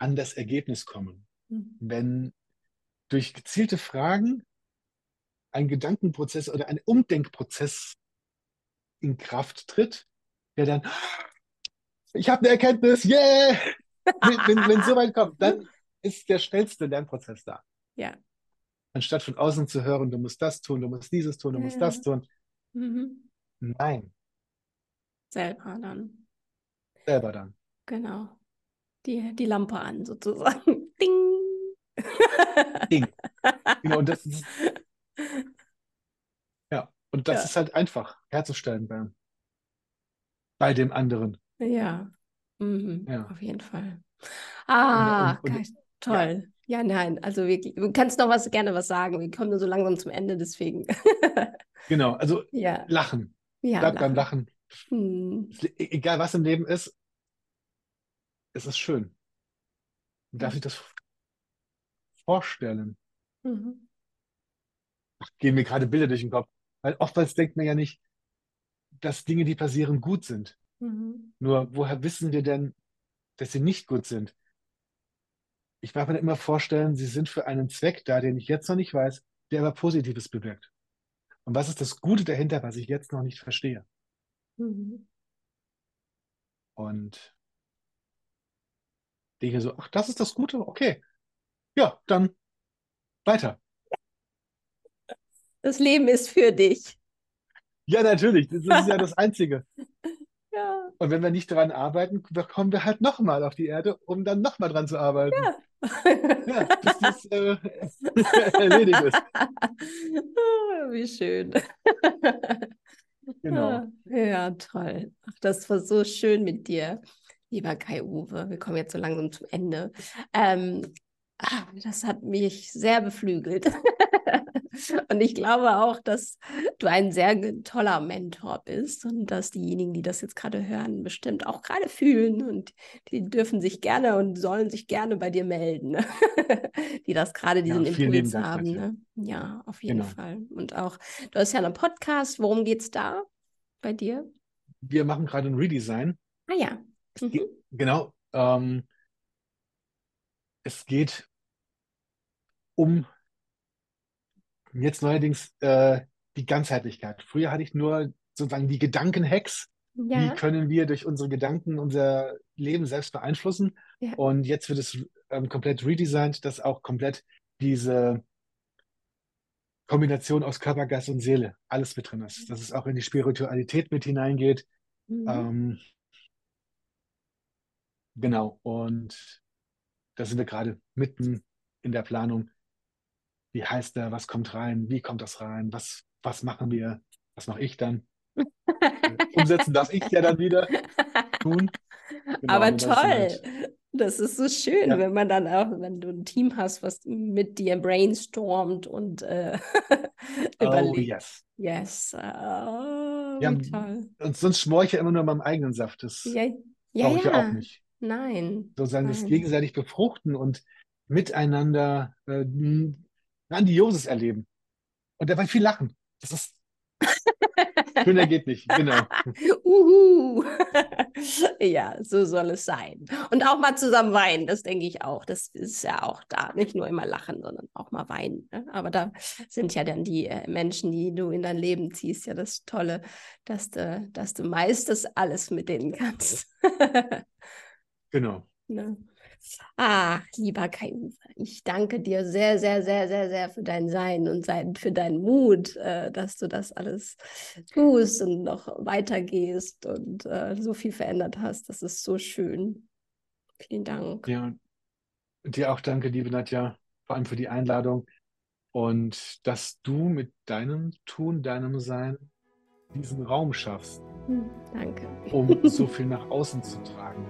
an das Ergebnis kommen. Mhm. Wenn durch gezielte Fragen ein Gedankenprozess oder ein Umdenkprozess in Kraft tritt, der dann, ich habe eine Erkenntnis, yeah! Wenn, wenn, wenn so weit kommt, dann ist der schnellste Lernprozess da. Ja. Anstatt von außen zu hören, du musst das tun, du musst dieses tun, du musst Ja. das tun. Mhm. Nein, Selber dann. selber dann. Genau. Die, die Lampe an, sozusagen. Ding. Ding. Genau, und das ist, ja, und das Ja. ist halt einfach herzustellen bei, bei dem anderen. Ja. Mhm. Ja. Auf jeden Fall. Ah, und- und- geil. toll. Ja. nein, also wirklich. Du kannst noch was gerne was sagen. Wir kommen nur so langsam zum Ende, deswegen. Genau, also ja. lachen. Ja, Bleib beim lachen. Lachen. Hm. E- Egal was im Leben ist, es ist schön. Man darf sich das vorstellen. Mhm. Gehen mir gerade Bilder durch den Kopf. Weil oftmals denkt man ja nicht, dass Dinge, die passieren, gut sind. Mhm. Nur woher wissen wir denn, dass sie nicht gut sind? Ich mag mir immer vorstellen, sie sind für einen Zweck da, den ich jetzt noch nicht weiß, der aber Positives bewirkt. Und was ist das Gute dahinter, was ich jetzt noch nicht verstehe? Mhm. Und denke so, ach, das ist das Gute? Okay. Ja, dann weiter. Das Leben ist für dich. Ja, natürlich, das ist ja das Einzige. Ja. Und wenn wir nicht daran arbeiten, kommen wir halt nochmal auf die Erde, um dann nochmal dran zu arbeiten. Ja, bis das äh, erledigt ist. Wie schön. Genau. Ah, Ja, toll. Ach, das war so schön mit dir, lieber Kai-Uwe. Wir kommen jetzt so langsam zum Ende. Ähm, ah, das hat mich sehr beflügelt. Und ich glaube auch, dass du ein sehr toller Mentor bist und dass diejenigen, die das jetzt gerade hören, bestimmt auch gerade fühlen und die dürfen sich gerne und sollen sich gerne bei dir melden, die das gerade Ja, diesen lieben Impuls haben. Ne? Ja, auf jeden Genau. Fall. Und auch, du hast ja einen Podcast. Worum geht's da bei dir? Wir machen gerade ein Redesign. Ah ja. Es geht, genau. Ähm, es geht um jetzt neuerdings äh, die Ganzheitlichkeit. Früher hatte ich nur sozusagen die Gedankenhacks. Wie Ja. können wir durch unsere Gedanken unser Leben selbst beeinflussen? Ja. Und jetzt wird es ähm, komplett redesigned, dass auch komplett diese Kombination aus Körper, Geist und Seele alles mit drin ist. Dass es auch in die Spiritualität mit hineingeht. Mhm. Ähm, genau. Und da sind wir gerade mitten in der Planung. Wie heißt der? Was kommt rein? Wie kommt das rein? Was, was machen wir? Was mache ich dann? Umsetzen darf ich ja dann wieder tun. Genau, Aber sind toll. halt- Das ist so schön, Ja. wenn man dann auch, wenn du ein Team hast, was mit dir brainstormt und äh, Oh, überlegt. yes. Yes. Oh, Ja, toll. Und sonst schmore ich ja immer nur meinem eigenen Saft. Das Ja, ja, brauche ich ja. auch nicht. Nein. Sozusagen das gegenseitig befruchten und miteinander äh, Grandioses erleben. Und dabei viel lachen. Das ist schöner geht nicht. Genau. Uhu. Ja, so soll es sein. Und auch mal zusammen weinen, das denke ich auch. Das ist ja auch da. Nicht nur immer lachen, sondern auch mal weinen. Ne? Aber da sind ja dann die äh, Menschen, die du in dein Leben ziehst, ja das Tolle, dass du, dass du meistens alles mit denen kannst. Genau. Ne? Ah, lieber Kai-Uwe, ich danke dir sehr, sehr, sehr, sehr, sehr für dein Sein und sein, für deinen Mut, äh, dass du das alles tust und noch weitergehst und äh, so viel verändert hast. Das ist so schön. Vielen Dank. Ja. Und dir auch danke, liebe Nadja, vor allem für die Einladung und dass du mit deinem Tun, deinem Sein diesen Raum schaffst. Hm, danke. Um so viel nach außen zu tragen.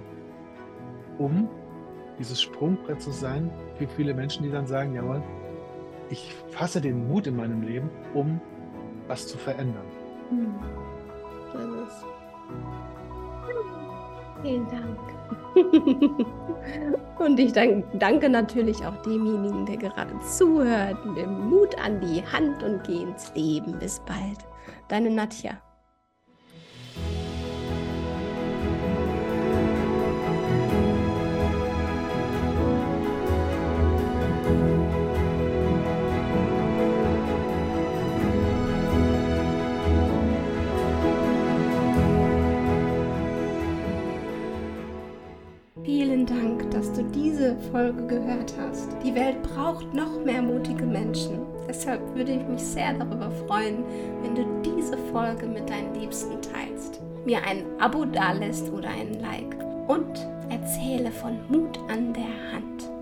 Um dieses Sprungbrett zu sein für viele Menschen, die dann sagen, jawohl, ich fasse den Mut in meinem Leben, um was zu verändern. Hm. Vielen Dank. Und ich danke natürlich auch demjenigen, der gerade zuhört. Nimm Mut an die Hand und geh ins Leben. Bis bald. Deine Nadja. Folge gehört hast. Die Welt braucht noch mehr mutige Menschen. Deshalb würde ich mich sehr darüber freuen, wenn du diese Folge mit deinen Liebsten teilst, mir ein Abo dalässt oder einen Like und erzähle von Mut an der Hand.